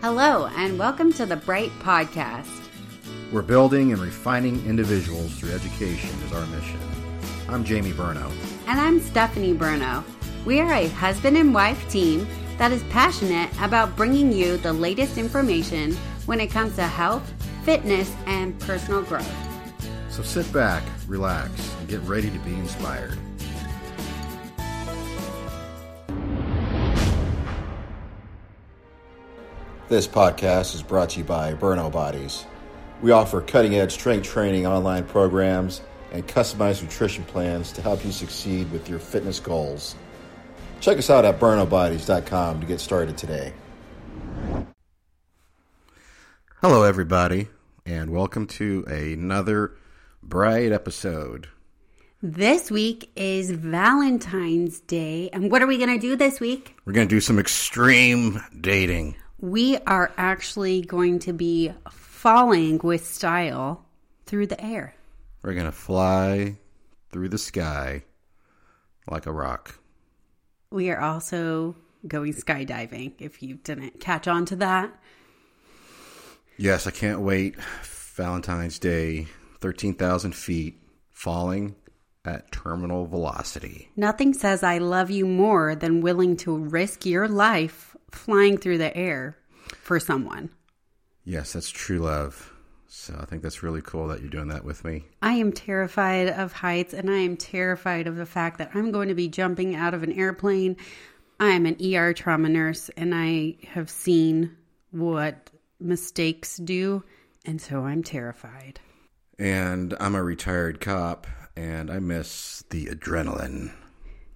Hello, and welcome to the Bright Podcast. We're building and refining individuals through education is our mission. I'm Jamie Burno. And I'm Stephanie Bruno. We are a husband and wife team that is passionate about bringing you the latest information when it comes to health, fitness, and personal growth. So sit back, relax, and get ready to be inspired. This podcast is brought to you by Burno Bodies. We offer cutting edge strength training online programs and customized nutrition plans to help you succeed with your fitness goals. Check us out at burnobodies.com to get started today. Hello, everybody, and welcome to another bright episode. This week is Valentine's Day. And what are we going to do this week? We're going to do some extreme dating. We are actually going to be falling with style through the air. We're going to fly through the sky like a rock. We are also going skydiving, if you didn't catch on to that. Yes, I can't wait. Valentine's Day, 13,000 feet, falling at terminal velocity. Nothing says I love you more than willing to risk your life flying through the air for someone. Yes, that's true love. So I think that's really cool that you're doing that with me. I am terrified of heights and I am terrified of the fact that I'm going to be jumping out of an airplane. I am an ER trauma nurse and I have seen what mistakes do, and so I'm terrified. And I'm a retired cop and I miss the adrenaline.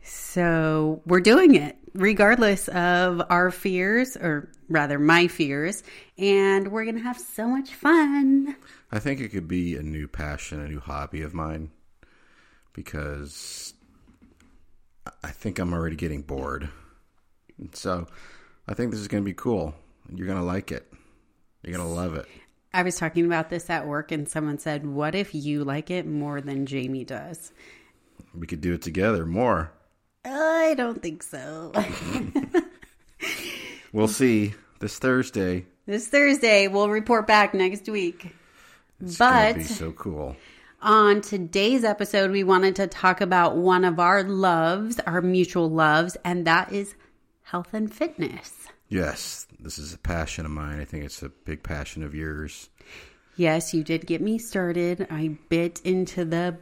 So we're doing it regardless of our fears, or rather, my fears, and we're going to have so much fun. I think it could be a new passion, a new hobby of mine because I think I'm already getting bored. So I think this is going to be cool. You're going to like it. You're going to love it. I was talking about this at work, and someone said, What if you like it more than Jamie does? We could do it together more. I don't think so. we'll see this Thursday. This Thursday, we'll report back next week. It's but be so cool. On today's episode, we wanted to talk about one of our loves, our mutual loves, and that is health and fitness. Yes, this is a passion of mine. I think it's a big passion of yours. Yes, you did get me started. I bit into the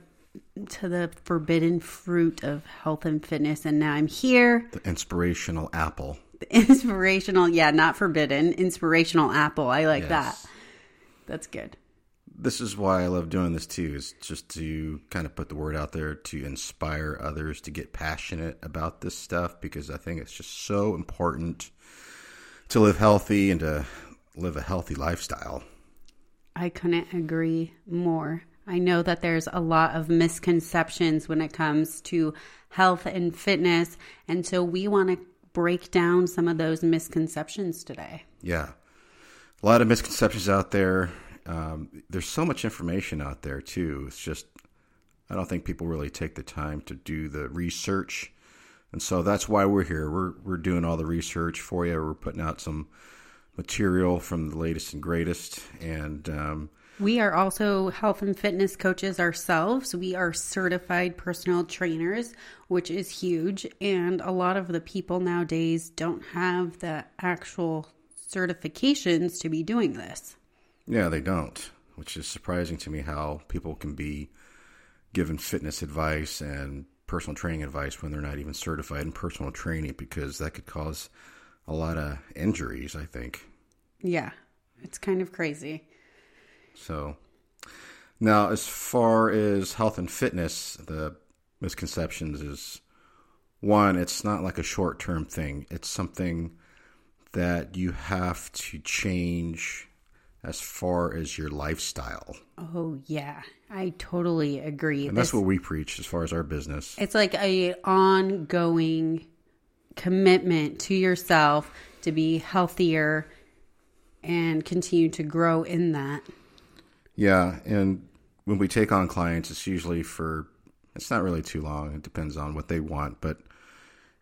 to the forbidden fruit of health and fitness and now I'm here. The inspirational apple. The inspirational, yeah, not forbidden, inspirational apple. I like yes. that. That's good. This is why I love doing this too, is just to kind of put the word out there to inspire others to get passionate about this stuff because I think it's just so important to live healthy and to live a healthy lifestyle. I couldn't agree more. I know that there's a lot of misconceptions when it comes to health and fitness. And so we want to break down some of those misconceptions today. Yeah. A lot of misconceptions out there. Um, there's so much information out there, too. It's just, I don't think people really take the time to do the research. And so that's why we're here. We're, we're doing all the research for you. We're putting out some material from the latest and greatest. And, um, we are also health and fitness coaches ourselves. We are certified personal trainers, which is huge. And a lot of the people nowadays don't have the actual certifications to be doing this. Yeah, they don't, which is surprising to me how people can be given fitness advice and personal training advice when they're not even certified in personal training because that could cause a lot of injuries, I think. Yeah, it's kind of crazy. So now, as far as health and fitness, the misconceptions is one, it's not like a short term thing. It's something that you have to change as far as your lifestyle. Oh yeah, I totally agree. And that's what we preach as far as our business. It's like a ongoing commitment to yourself to be healthier and continue to grow in that. Yeah, and when we take on clients, it's usually for it's not really too long. It depends on what they want, but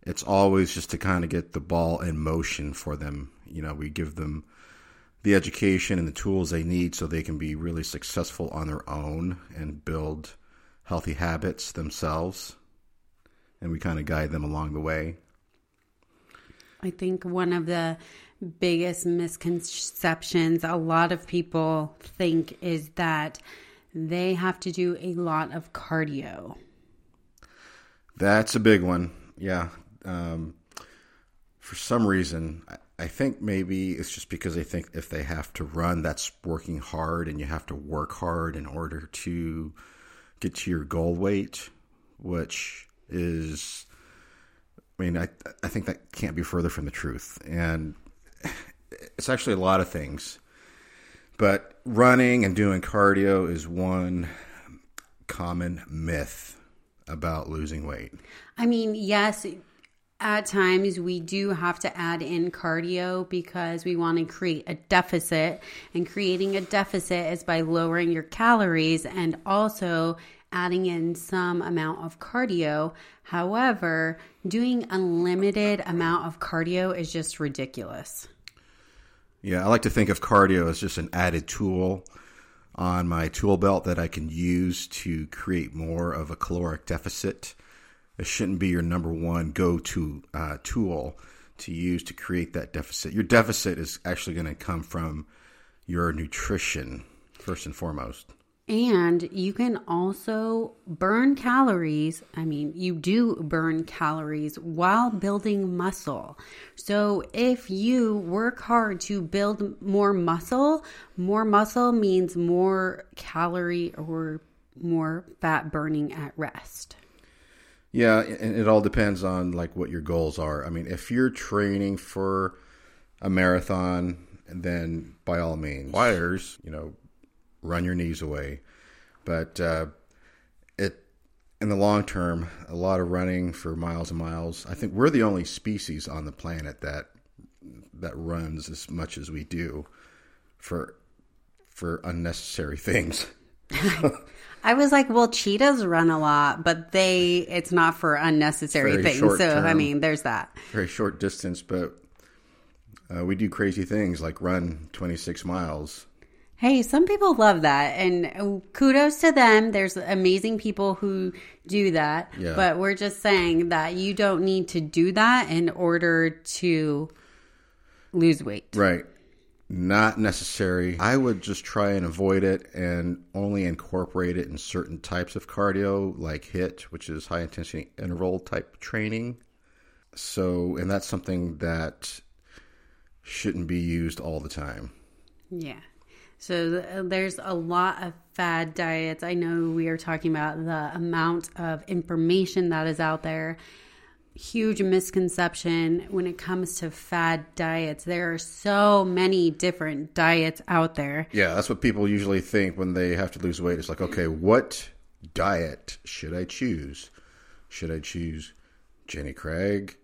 it's always just to kind of get the ball in motion for them. You know, we give them the education and the tools they need so they can be really successful on their own and build healthy habits themselves. And we kind of guide them along the way. I think one of the biggest misconceptions a lot of people think is that they have to do a lot of cardio. That's a big one. Yeah. Um, for some reason, I think maybe it's just because they think if they have to run, that's working hard, and you have to work hard in order to get to your goal weight, which is, I mean, I I think that can't be further from the truth, and it's actually a lot of things, but running and doing cardio is one common myth about losing weight. I mean, yes, at times we do have to add in cardio because we want to create a deficit and creating a deficit is by lowering your calories and also adding in some amount of cardio however doing unlimited amount of cardio is just ridiculous yeah i like to think of cardio as just an added tool on my tool belt that i can use to create more of a caloric deficit it shouldn't be your number one go to uh, tool to use to create that deficit. Your deficit is actually going to come from your nutrition, first and foremost. And you can also burn calories. I mean, you do burn calories while building muscle. So, if you work hard to build more muscle, more muscle means more calorie or more fat burning at rest. Yeah, and it all depends on like what your goals are. I mean, if you're training for a marathon, then by all means, wires, you know, run your knees away. But uh, it in the long term, a lot of running for miles and miles. I think we're the only species on the planet that that runs as much as we do for for unnecessary things. I was like, well, cheetahs run a lot, but they it's not for unnecessary Very things. So term, I mean, there's that. Very short distance, but uh, we do crazy things like run 26 miles. Hey, some people love that, and kudos to them. There's amazing people who do that, yeah. but we're just saying that you don't need to do that in order to lose weight. Right not necessary. I would just try and avoid it and only incorporate it in certain types of cardio, like HIIT, which is high intensity interval type training. So, and that's something that shouldn't be used all the time. Yeah. So there's a lot of fad diets. I know we are talking about the amount of information that is out there huge misconception when it comes to fad diets. There are so many different diets out there. Yeah, that's what people usually think when they have to lose weight. It's like, okay, what diet should I choose? Should I choose Jenny Craig?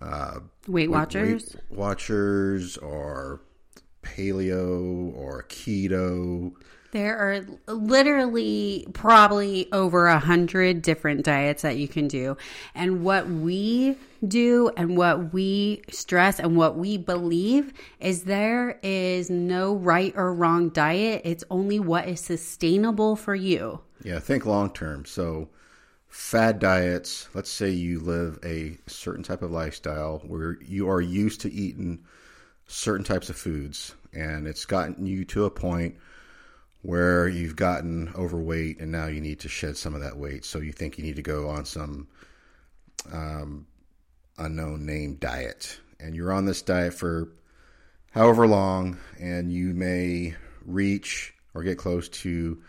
Uh, Weight Watchers? Weight Watchers or paleo or keto? There are literally probably over a hundred different diets that you can do. And what we do and what we stress and what we believe is there is no right or wrong diet. It's only what is sustainable for you. Yeah, think long term. So, fad diets, let's say you live a certain type of lifestyle where you are used to eating certain types of foods, and it's gotten you to a point where you've gotten overweight and now you need to shed some of that weight. So you think you need to go on some um, unknown name diet. And you're on this diet for however long, and you may reach or get close to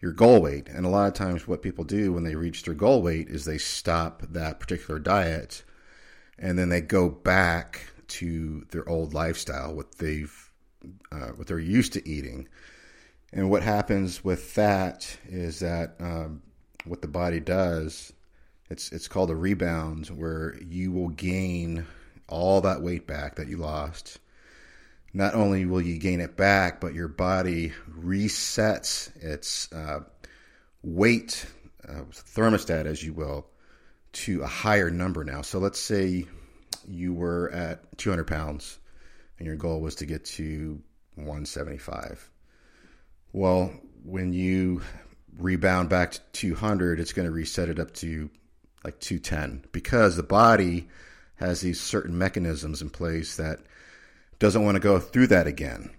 your goal weight. And a lot of times, what people do when they reach their goal weight is they stop that particular diet and then they go back to their old lifestyle, what they've uh, what they're used to eating and what happens with that is that um, what the body does, it's it's called a rebound, where you will gain all that weight back that you lost. Not only will you gain it back, but your body resets its uh, weight uh, thermostat, as you will, to a higher number now. So let's say you were at 200 pounds and your goal was to get to 175. Well, when you rebound back to 200, it's going to reset it up to like 210 because the body has these certain mechanisms in place that doesn't want to go through that again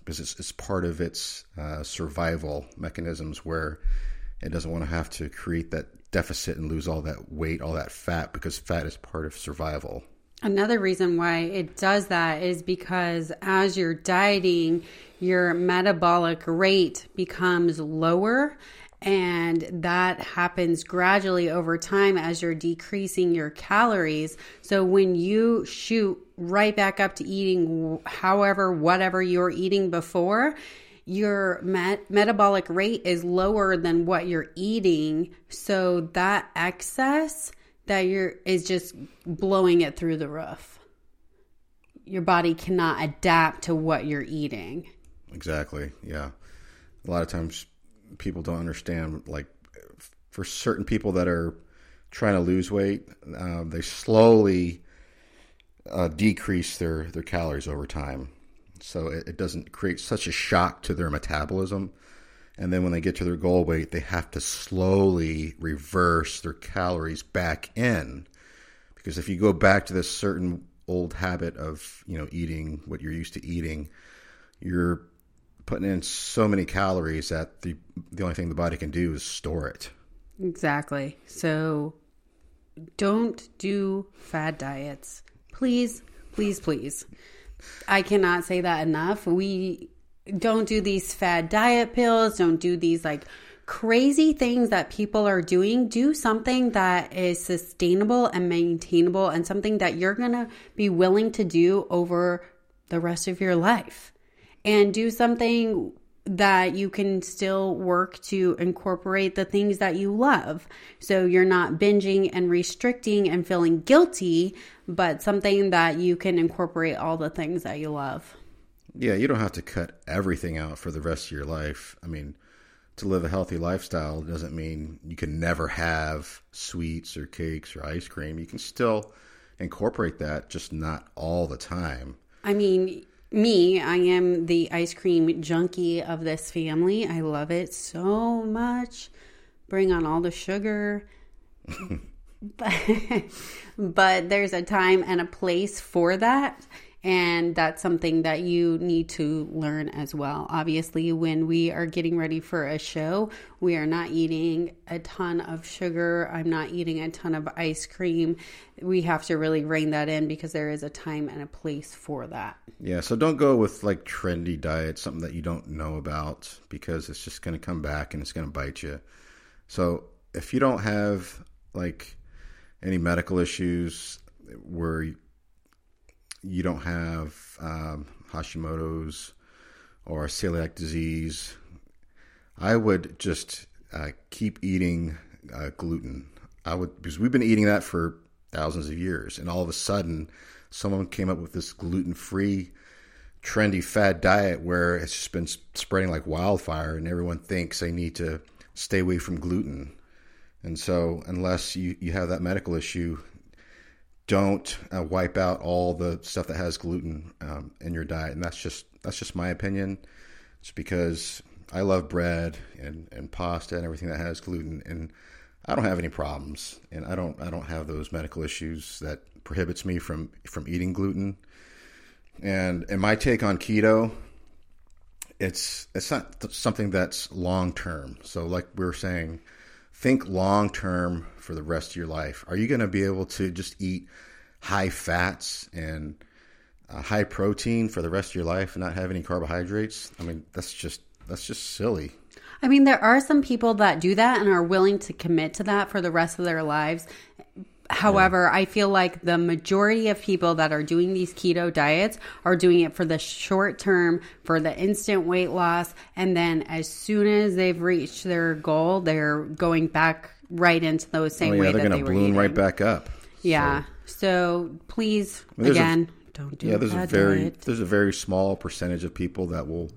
because it's, it's part of its uh, survival mechanisms where it doesn't want to have to create that deficit and lose all that weight, all that fat, because fat is part of survival. Another reason why it does that is because as you're dieting, your metabolic rate becomes lower. And that happens gradually over time as you're decreasing your calories. So when you shoot right back up to eating however, whatever you're eating before, your met- metabolic rate is lower than what you're eating. So that excess that you're is just blowing it through the roof. Your body cannot adapt to what you're eating. Exactly. Yeah. A lot of times people don't understand like for certain people that are trying to lose weight, uh, they slowly uh, decrease their, their calories over time. So it, it, doesn't create such a shock to their metabolism. And then when they get to their goal weight, they have to slowly reverse their calories back in. Because if you go back to this certain old habit of, you know, eating what you're used to eating, you're putting in so many calories that the the only thing the body can do is store it. Exactly. So don't do fad diets. Please, please, please. I cannot say that enough. We don't do these fad diet pills, don't do these like crazy things that people are doing. Do something that is sustainable and maintainable and something that you're going to be willing to do over the rest of your life and do something that you can still work to incorporate the things that you love. So you're not binging and restricting and feeling guilty, but something that you can incorporate all the things that you love. Yeah, you don't have to cut everything out for the rest of your life. I mean, to live a healthy lifestyle doesn't mean you can never have sweets or cakes or ice cream. You can still incorporate that, just not all the time. I mean, me, I am the ice cream junkie of this family. I love it so much. Bring on all the sugar. but, but there's a time and a place for that. And that's something that you need to learn as well. Obviously, when we are getting ready for a show, we are not eating a ton of sugar. I'm not eating a ton of ice cream. We have to really rein that in because there is a time and a place for that. Yeah, so don't go with like trendy diets, something that you don't know about, because it's just going to come back and it's going to bite you. So if you don't have like any medical issues where you don't have um, Hashimoto's or celiac disease, I would just uh, keep eating uh, gluten. I would because we've been eating that for thousands of years, and all of a sudden, someone came up with this gluten-free, trendy fad diet where it's just been spreading like wildfire, and everyone thinks they need to stay away from gluten. And so, unless you, you have that medical issue, don't uh, wipe out all the stuff that has gluten um, in your diet, and that's just that's just my opinion. It's because I love bread and, and pasta and everything that has gluten, and I don't have any problems, and I don't I don't have those medical issues that prohibits me from from eating gluten. And in my take on keto, it's it's not something that's long term. So, like we were saying, think long term for the rest of your life. Are you going to be able to just eat high fats and uh, high protein for the rest of your life and not have any carbohydrates? I mean, that's just that's just silly. I mean, there are some people that do that and are willing to commit to that for the rest of their lives. However, yeah. I feel like the majority of people that are doing these keto diets are doing it for the short term, for the instant weight loss. And then as soon as they've reached their goal, they're going back right into those same oh, yeah, way they're going to balloon right back up. Yeah. So, so please, again, a, don't do Yeah, there's a very diet. there's a very small percentage of people that will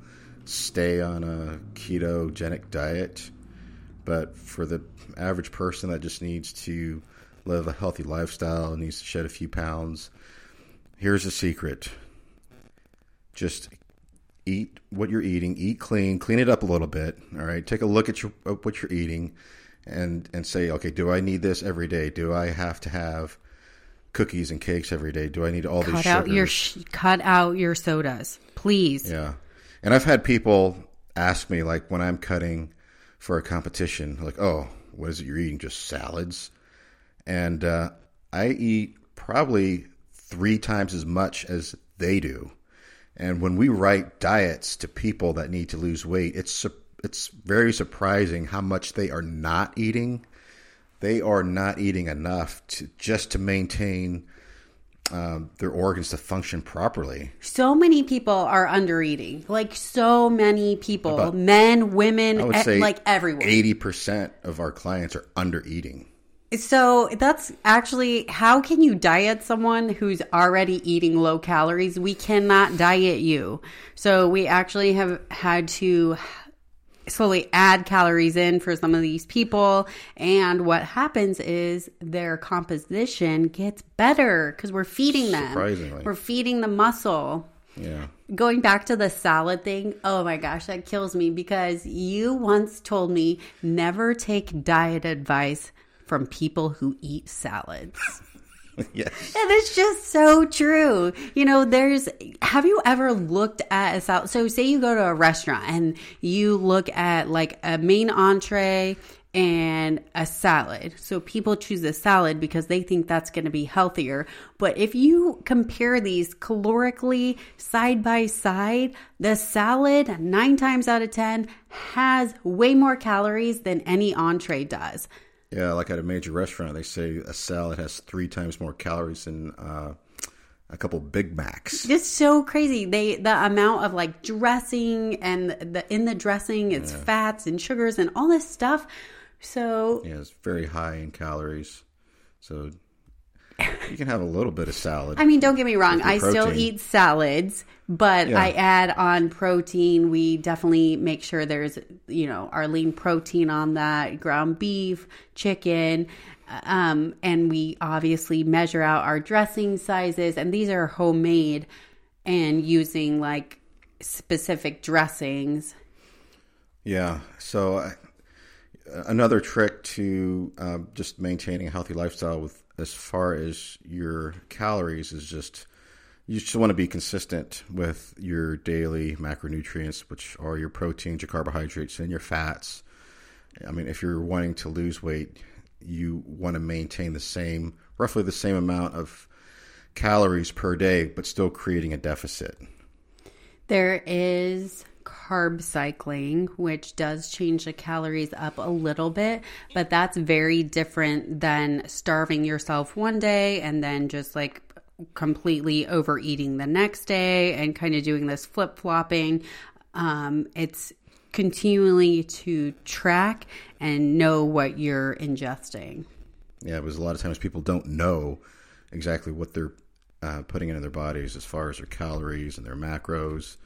stay on a ketogenic diet. But for the average person that just needs to live a healthy lifestyle, needs to shed a few pounds. Here's a secret just eat what you're eating, eat clean, clean it up a little bit. All right, take a look at your what you're eating, and and say, okay, do I need this every day? Do I have to have cookies and cakes every day? Do I need all these cut sugars? out your sh- cut out your sodas, please. Yeah. And I've had people ask me, like, when I'm cutting for a competition, like, oh, what is it you're eating? Just salads? And uh, I eat probably three times as much as they do. And when we write diets to people that need to lose weight, it's it's very surprising how much they are not eating. They are not eating enough to just to maintain um, their organs to function properly. So many people are under eating. Like so many people, About- men, women, e- like everyone. Eighty percent of our clients are under eating. So that's actually how can you diet someone who's already eating low calories? We cannot diet you. So we actually have had to slowly add calories in for some of these people and what happens is their composition gets better because we're feeding them Surprisingly. we're feeding the muscle Yeah. going back to the salad thing, oh my gosh, that kills me because you once told me never take diet advice from people who eat salads. yes. And it's just so true. You know, there's, have you ever looked at a salad? So, say you go to a restaurant and you look at like a main entree and a salad. So, people choose a salad because they think that's going to be healthier. But if you compare these calorically side by side, the salad, nine times out of 10, has way more calories than any entree does. Yeah, like at a major restaurant, they say a salad has three times more calories than uh, a couple Big Macs. It's so crazy. They the amount of like dressing and the in the dressing it's fats and sugars and all this stuff. So Yeah, it's very high in calories. So you can have a little bit of salad. I mean, don't get me wrong. I still eat salads, but Yeah. I add on protein. We definitely make sure there's you know our lean protein on that, ground beef, chicken. Um, and we obviously measure out our dressing sizes, and these are homemade and using like specific dressings. Yeah. So uh, another trick to um, just maintaining a healthy lifestyle with as far as your calories is just you just want to be consistent with your daily macronutrients, which are your proteins, your carbohydrates, and your fats. I mean, if you're wanting to lose weight, you want to maintain the same, roughly the same amount of calories per day, but still creating a deficit. There is carb cycling, which does change the calories up a little bit, but that's very different than starving yourself one day and then just like completely overeating the next day and kind of doing this flip flopping. Um, it's continually to track and know what you're ingesting. Yeah, because a lot of times people don't know exactly what they're uh, putting into their bodies as far as their calories and their macros.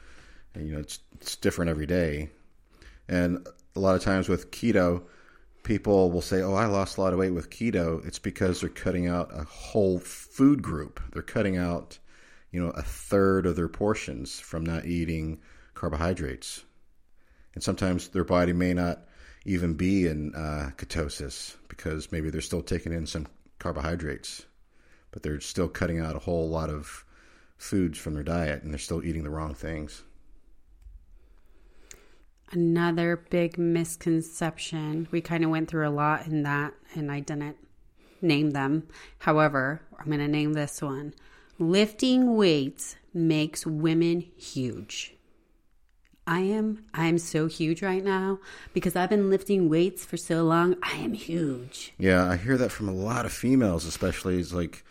And, you know, it's, it's different every day. And a lot of times with keto, people will say, Oh, I lost a lot of weight with keto. It's because they're cutting out a whole food group. They're cutting out, you know, a third of their portions from not eating carbohydrates. And sometimes their body may not even be in uh, ketosis because maybe they're still taking in some carbohydrates, but they're still cutting out a whole lot of foods from their diet and they're still eating the wrong things. Another big misconception. We kind of went through a lot in that, and I didn't name them. However, I'm going to name this one. Lifting weights makes women huge. I am I am so huge right now because I've been lifting weights for so long. I am huge. Yeah, I hear that from a lot of females, especially. It's like,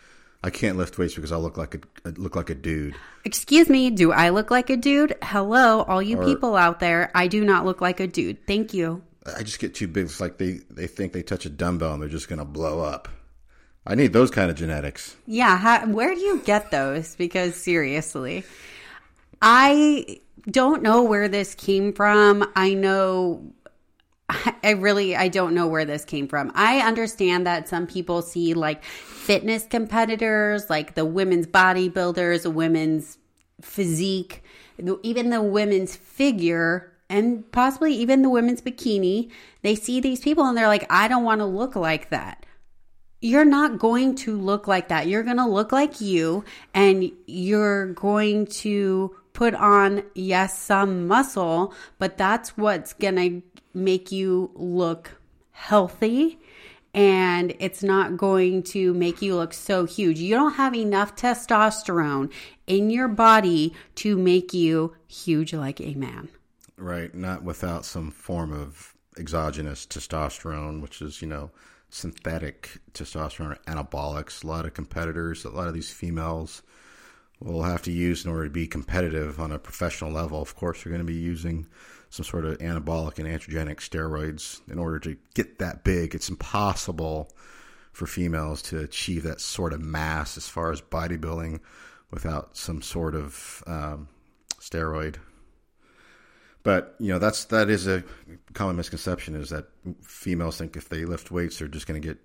I can't lift weights because I look like a look like a dude. Excuse me, do I look like a dude? Hello, all you Or- people out there. I do not look like a dude. Thank you. I just get too big. It's like they, they think they touch a dumbbell and they're just going to blow up. I need those kind of genetics. Yeah, how, where do you get those? Because seriously, I don't know where this came from. I know I really I don't know where this came from. I understand that some people see like fitness competitors, like the women's bodybuilders, women's physique, even the women's figure, and possibly even the women's bikini, they see these people and they're like, I don't want to look like that. You're not going to look like that. You're going to look like you and you're going to put on, yes, some muscle, but that's what's going to make you look healthy and it's not going to make you look so huge. You don't have enough testosterone in your body to make you huge like a man. Right, not without some form of exogenous testosterone, which is, you know, synthetic testosterone, anabolics. A lot of competitors, a lot of these females will have to use in order to be competitive on a professional level. Of course, they're going to be using some sort of anabolic and androgenic steroids in order to get that big. It's impossible for females to achieve that sort of mass as far as bodybuilding without some sort of um, steroid. But you know that's that is a common misconception is that females think if they lift weights they're just going to get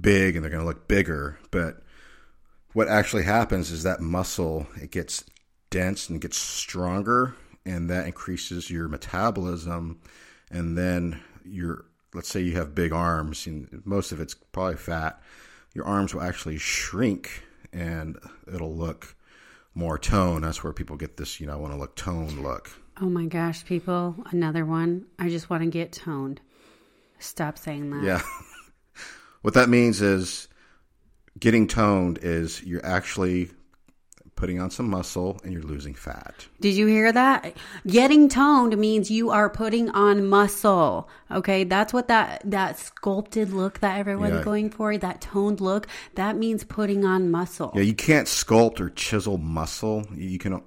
big and they're going to look bigger. But what actually happens is that muscle it gets dense and gets stronger and that increases your metabolism and then your let's say you have big arms and most of it's probably fat your arms will actually shrink and it'll look more toned that's where people get this you know I want to look toned look Oh my gosh, people, another one. I just want to get toned. Stop saying that. yeah what that means is getting toned is you're actually putting on some muscle and you're losing fat. Did you hear that? Getting toned means you are putting on muscle. Okay, that's what that that sculpted look that everyone's Yeah. going for, that toned look, that means putting on muscle. Yeah, you can't sculpt or chisel muscle. You can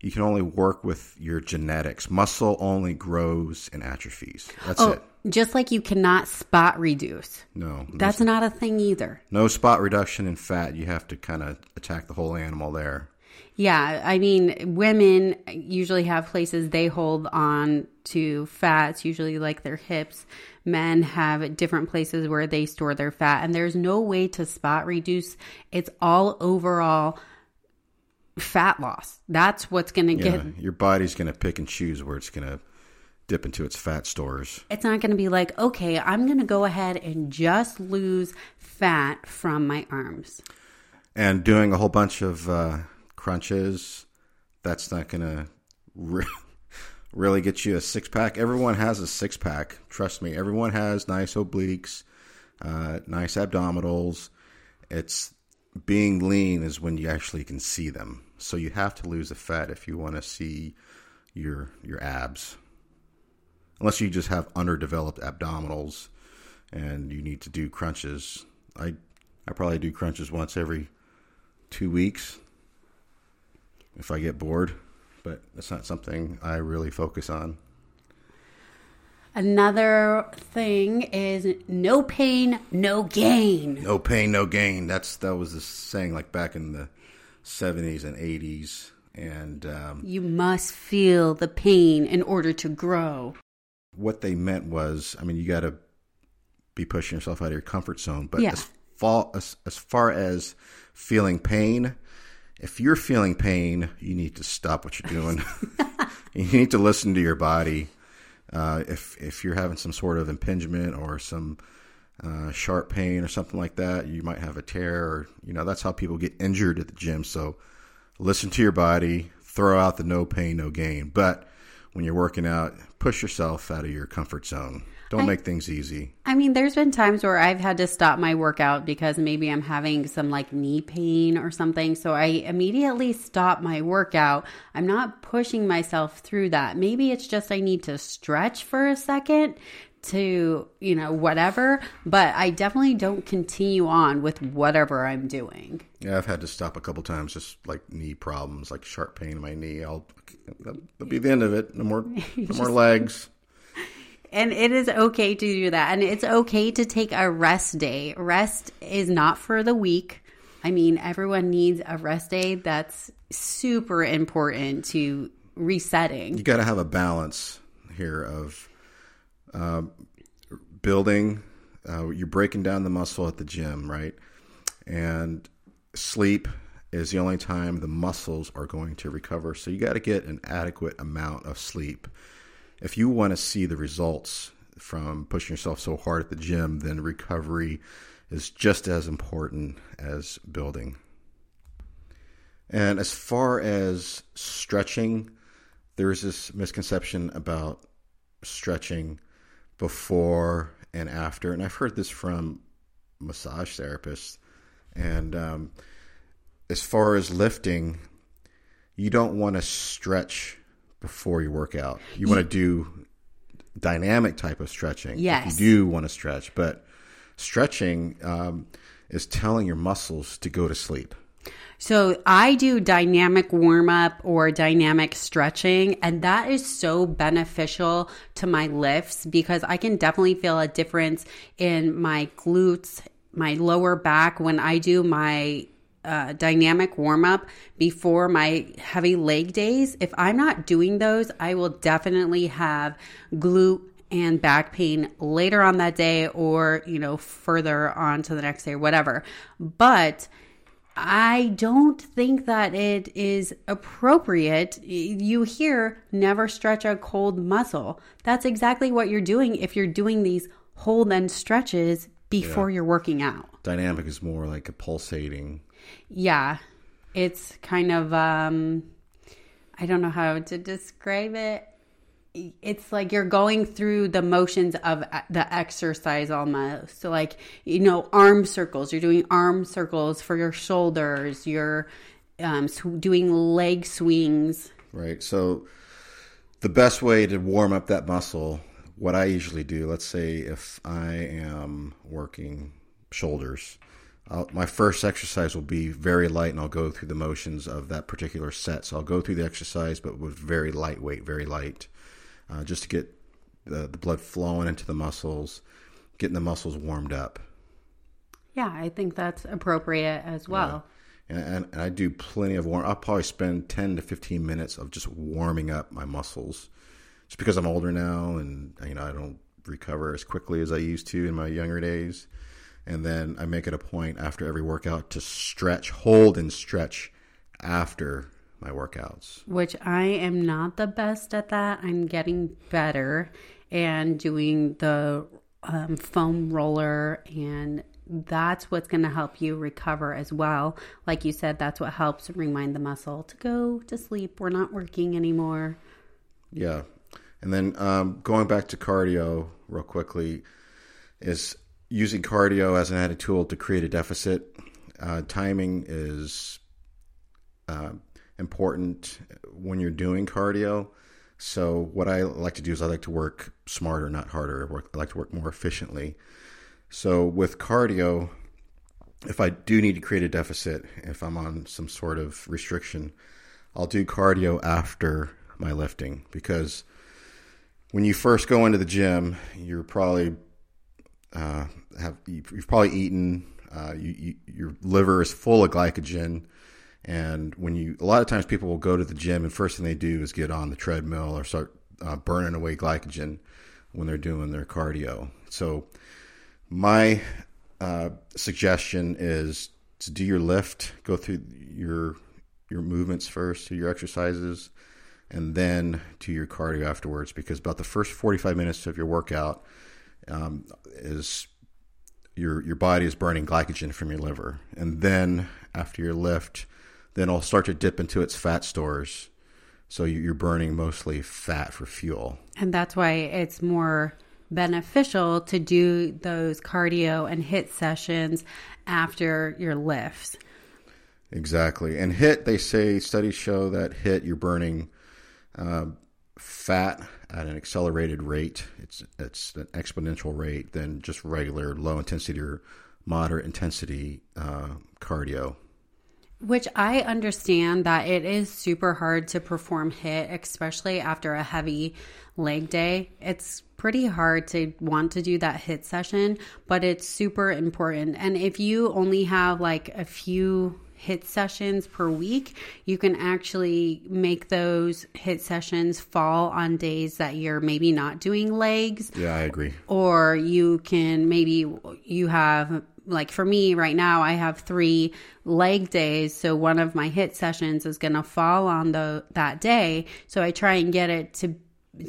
you can only work with your genetics. Muscle only grows and atrophies. That's oh, it. Just like you cannot spot reduce. No, That's not a thing either. no spot reduction in fat. You have to kind of attack the whole animal there. Yeah, I mean, women usually have places they hold on to fats, usually like their hips. Men have different places where they store their fat, and there's no way to spot reduce. It's all overall fat loss. That's what's going to Yeah, get. your body's going to pick and choose where it's going to dip into its fat stores. It's not going to be like, okay, I'm going to go ahead and just lose fat from my arms. And doing a whole bunch of uh, crunches, that's not going to re- really get you a six pack. Everyone has a six pack. Trust me, everyone has nice obliques, uh, nice abdominals. It's being lean is when you actually can see them. So you have to lose the fat if you want to see your your abs. Unless you just have underdeveloped abdominals and you need to do crunches. I I probably do crunches once every two weeks if I get bored, but that's not something I really focus on. Another thing is no pain, no gain. No pain, no gain. That's that was the saying like back in the seventies and eighties, and um, You must feel the pain in order to grow. What they meant was, I mean, you got to be pushing yourself out of your comfort zone. But Yeah. as far as as far as feeling pain, if you're feeling pain, you need to stop what you're doing. you need to listen to your body. Uh, if if you're having some sort of impingement or some uh, sharp pain or something like that, you might have a tear. Or you know that's how people get injured at the gym. So listen to your body. Throw out the no pain, no gain. But when you're working out, push yourself out of your comfort zone. Don't I- make things easy. I mean, there's been times where I've had to stop my workout because maybe I'm having some like knee pain or something. So I immediately stop my workout. I'm not pushing myself through that. Maybe it's just I need to stretch for a second to, you know, whatever. But I definitely don't continue on with whatever I'm doing. Yeah, I've had to stop a couple times, just like knee problems, like sharp pain in my knee. I'll that'll be the end of it. No more, no more legs. And it is okay to do that. And it's okay to take a rest day. Rest is not for the weak. I mean, everyone needs a rest day. That's super important to resetting. You got to have a balance here of uh, building. Uh, you're breaking down the muscle at the gym, right? And sleep is the only time the muscles are going to recover. So you got to get an adequate amount of sleep. If you want to see the results from pushing yourself so hard at the gym, then recovery is just as important as building. And as far as stretching, there's this misconception about stretching before and after. And I've heard this from massage therapists. And um, as far as lifting, you don't want to stretch before you work out. You want to do dynamic type of stretching. Yes. If you do want to stretch, but stretching um, is telling your muscles to go to sleep. So I do dynamic warm up or dynamic stretching, and that is so beneficial to my lifts because I can definitely feel a difference in my glutes, my lower back when I do my uh, dynamic warm up before my heavy leg days. If I'm not doing those, I will definitely have glute and back pain later on that day or, you know, further on to the next day or whatever. But I don't think that it is appropriate. You hear never stretch a cold muscle. That's exactly what you're doing if you're doing these hold and stretches before yeah. you're working out. Dynamic is more like a pulsating. Yeah. It's kind of um I don't know how to describe it it's like you're going through the motions of the exercise almost. So like, you know, arm circles, you're doing arm circles for your shoulders, you're um, doing leg swings. Right. So the best way to warm up that muscle, what I usually do, let's say if I am working shoulders, I'll, my first exercise will be very light and I'll go through the motions of that particular set. So I'll go through the exercise, but with very lightweight, very light uh, just to get the, the blood flowing into the muscles, getting the muscles warmed up. Yeah, I think that's appropriate as well. Yeah. And, and, I do plenty of warm. I'll probably spend ten to fifteen minutes of just warming up my muscles, just because I'm older now and you know I don't recover as quickly as I used to in my younger days. And then I make it a point after every workout to stretch, hold, and stretch after my workouts. Which I am not the best at that. I'm getting better and doing the um, foam roller and that's what's going to help you recover as well. Like you said, that's what helps remind the muscle to go to sleep. We're not working anymore. Yeah. And then um, going back to cardio real quickly is using cardio as an added tool to create a deficit. Uh, timing is uh, important when you're doing cardio. So what I like to do is I like to work smarter, not harder. I like to work more efficiently. So with cardio, if I do need to create a deficit, if I'm on some sort of restriction, I'll do cardio after my lifting because when you first go into the gym, you're probably uh, have you've probably eaten. Uh, you, you, your liver is full of glycogen and when you, a lot of times people will go to the gym and first thing they do is get on the treadmill or start uh, burning away glycogen when they're doing their cardio. So my uh, suggestion is to do your lift, go through your your movements first, your exercises, and then to your cardio afterwards. Because about the first forty five minutes of your workout um, is your your body is burning glycogen from your liver, and then after your lift, then it'll start to dip into its fat stores. So you're burning mostly fat for fuel. And that's why it's more beneficial to do those cardio and HIIT sessions after your lifts. Exactly. And HIIT they say studies show that HIIT you're burning uh, fat at an accelerated rate. It's it's an exponential rate than just regular low intensity or moderate intensity uh, cardio. Which I understand that it is super hard to perform HIIT, especially after a heavy leg day. It's pretty hard to want to do that HIIT session, but it's super important. And if you only have like a few HIIT sessions per week, you can actually make those HIIT sessions fall on days that you're maybe not doing legs. Yeah, I agree. Or you can maybe you have like for me right now, I have three leg days. So one of my HIIT sessions is going to fall on the that day. So I try and get it to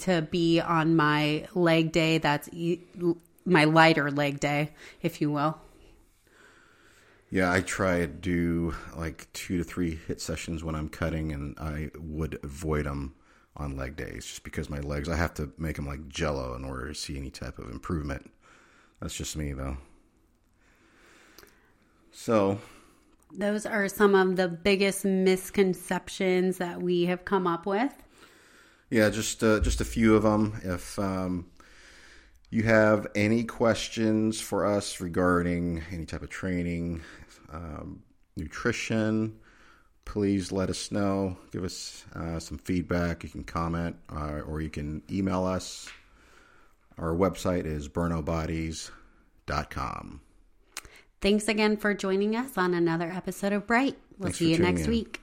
to be on my leg day. That's e- my lighter leg day, if you will. Yeah, I try to do like two to three HIIT sessions when I'm cutting, and I would avoid them on leg days just because my legs, I have to make them like jello in order to see any type of improvement. That's just me, though. So, those are some of the biggest misconceptions that we have come up with. Yeah, just uh, just a few of them. If um, you have any questions for us regarding any type of training, um, nutrition, please let us know. Give us uh, some feedback. You can comment uh, or you can email us. Our website is burnobodies.com. Thanks again for joining us on another episode of Bright. We'll Thanks see you next in. week.